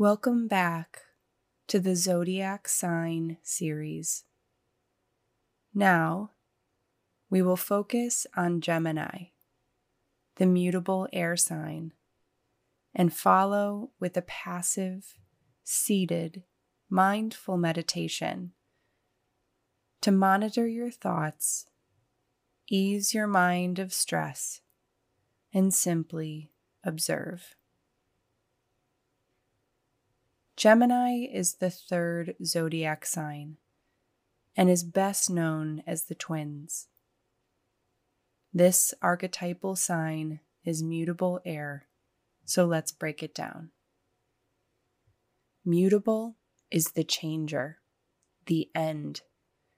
Welcome back to the Zodiac Sign series. Now, we will focus on Gemini, the mutable air sign, and follow with a passive, seated, mindful meditation to monitor your thoughts, ease your mind of stress, and simply observe. Gemini is the third zodiac sign and is best known as the twins. This archetypal sign is mutable air, so let's break it down. Mutable is the changer, the end,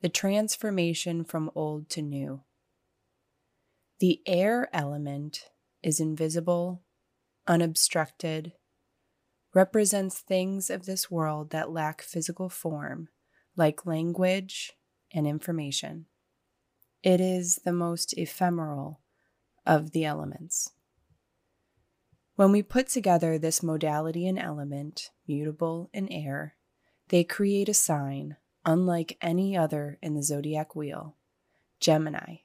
the transformation from old to new. The air element is invisible, unobstructed, represents things of this world that lack physical form, like language and information. It is the most ephemeral of the elements. When we put together this modality and element, mutable and air, they create a sign unlike any other in the zodiac wheel Gemini,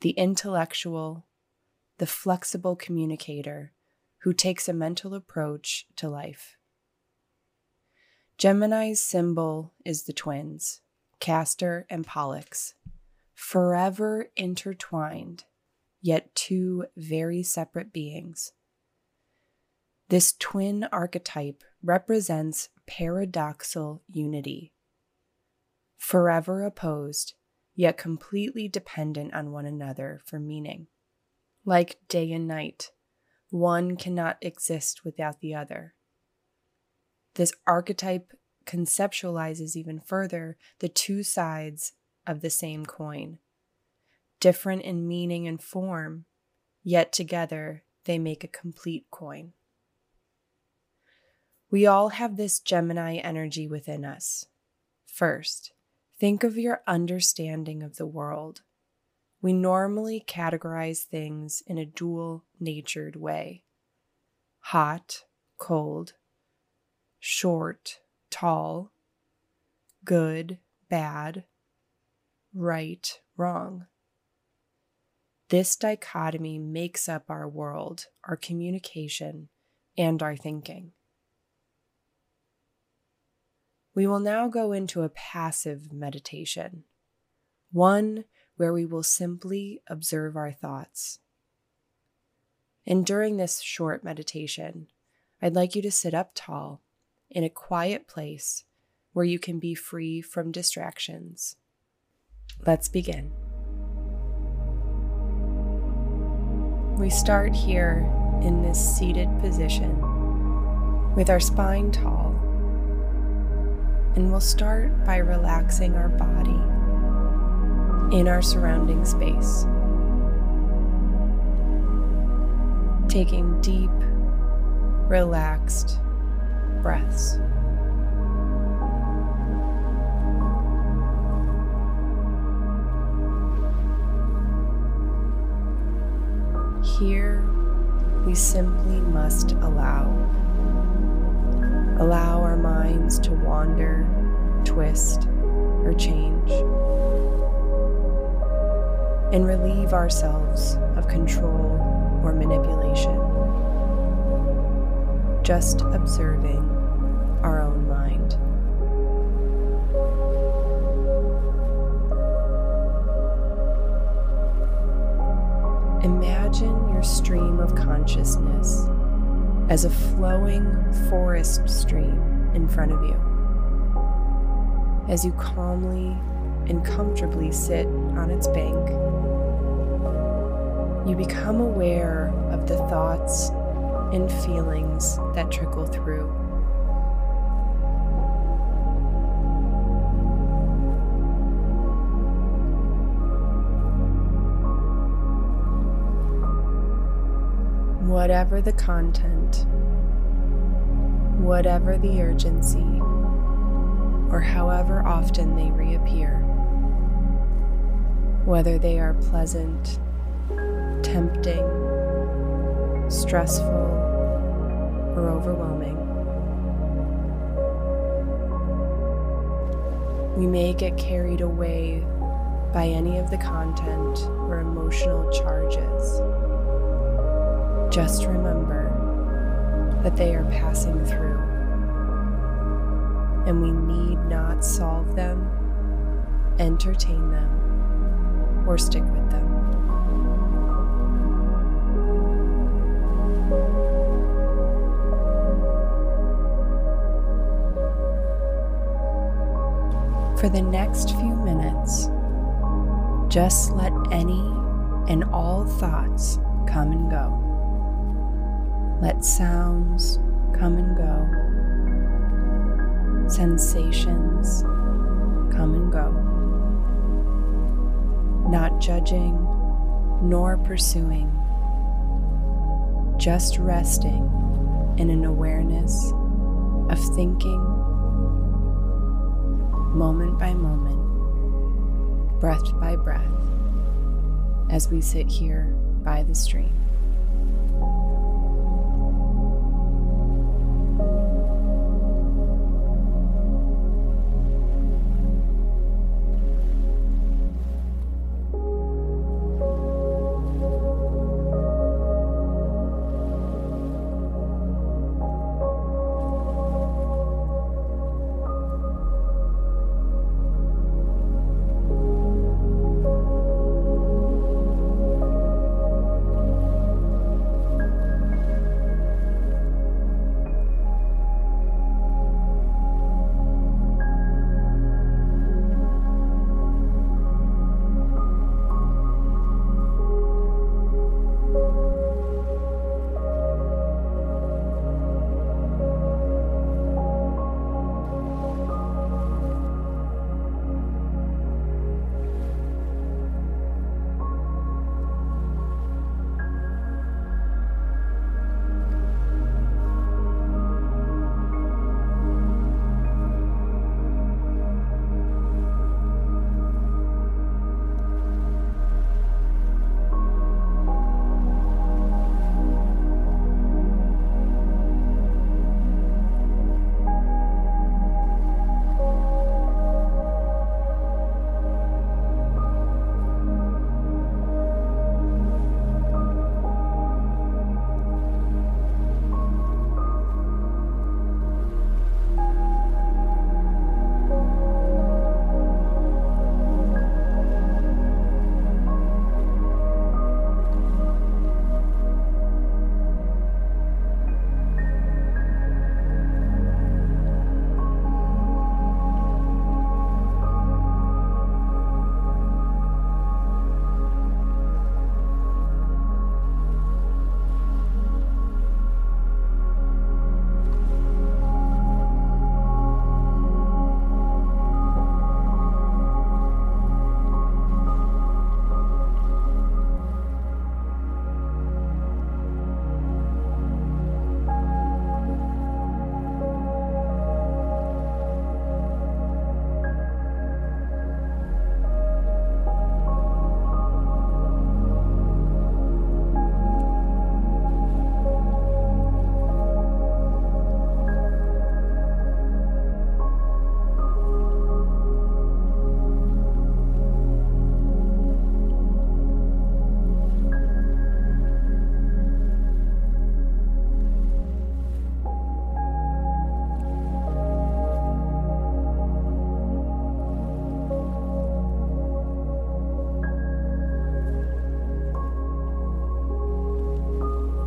the intellectual, the flexible communicator who takes a mental approach to life. Gemini's symbol is the twins, Castor and Pollux, forever intertwined, yet two very separate beings. This twin archetype represents paradoxal unity, forever opposed, yet completely dependent on one another for meaning, like day and night one cannot exist without the other. This archetype conceptualizes even further the two sides of the same coin, different in meaning and form, yet together they make a complete coin. We all have this Gemini energy within us. First, think of your understanding of the world we normally categorize things in a dual natured way hot, cold, short, tall, good, bad, right, wrong. This dichotomy makes up our world, our communication, and our thinking. We will now go into a passive meditation, one where we will simply observe our thoughts. And during this short meditation, I'd like you to sit up tall in a quiet place where you can be free from distractions. Let's begin. We start here in this seated position with our spine tall, and we'll start by relaxing our body in our surrounding space. Taking deep, relaxed breaths. Here, we simply must allow. Allow our minds to wander, twist, or change and relieve ourselves of control or manipulation. Just observing our own mind. Imagine your stream of consciousness as a flowing forest stream in front of you. As you calmly and comfortably sit on its bank you become aware of the thoughts and feelings that trickle through. Whatever the content, whatever the urgency, or however often they reappear, whether they are pleasant tempting, stressful, or overwhelming. We may get carried away by any of the content or emotional charges. Just remember that they are passing through, and we need not solve them, entertain them, or stick with them. For the next few minutes, just let any and all thoughts come and go. Let sounds come and go. Sensations come and go. Not judging nor pursuing, just resting in an awareness of thinking moment by moment, breath by breath, as we sit here by the stream.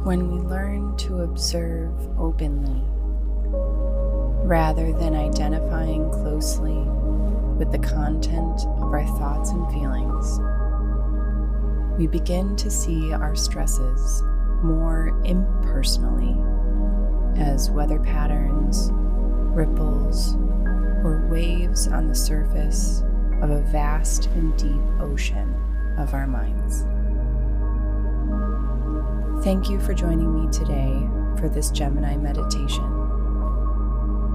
When we learn to observe openly rather than identifying closely with the content of our thoughts and feelings, we begin to see our stresses more impersonally as weather patterns, ripples, or waves on the surface of a vast and deep ocean of our minds. Thank you for joining me today for this Gemini meditation.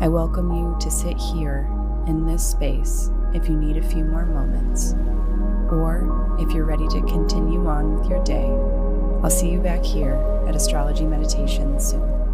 I welcome you to sit here in this space if you need a few more moments, or if you're ready to continue on with your day. I'll see you back here at Astrology Meditation soon.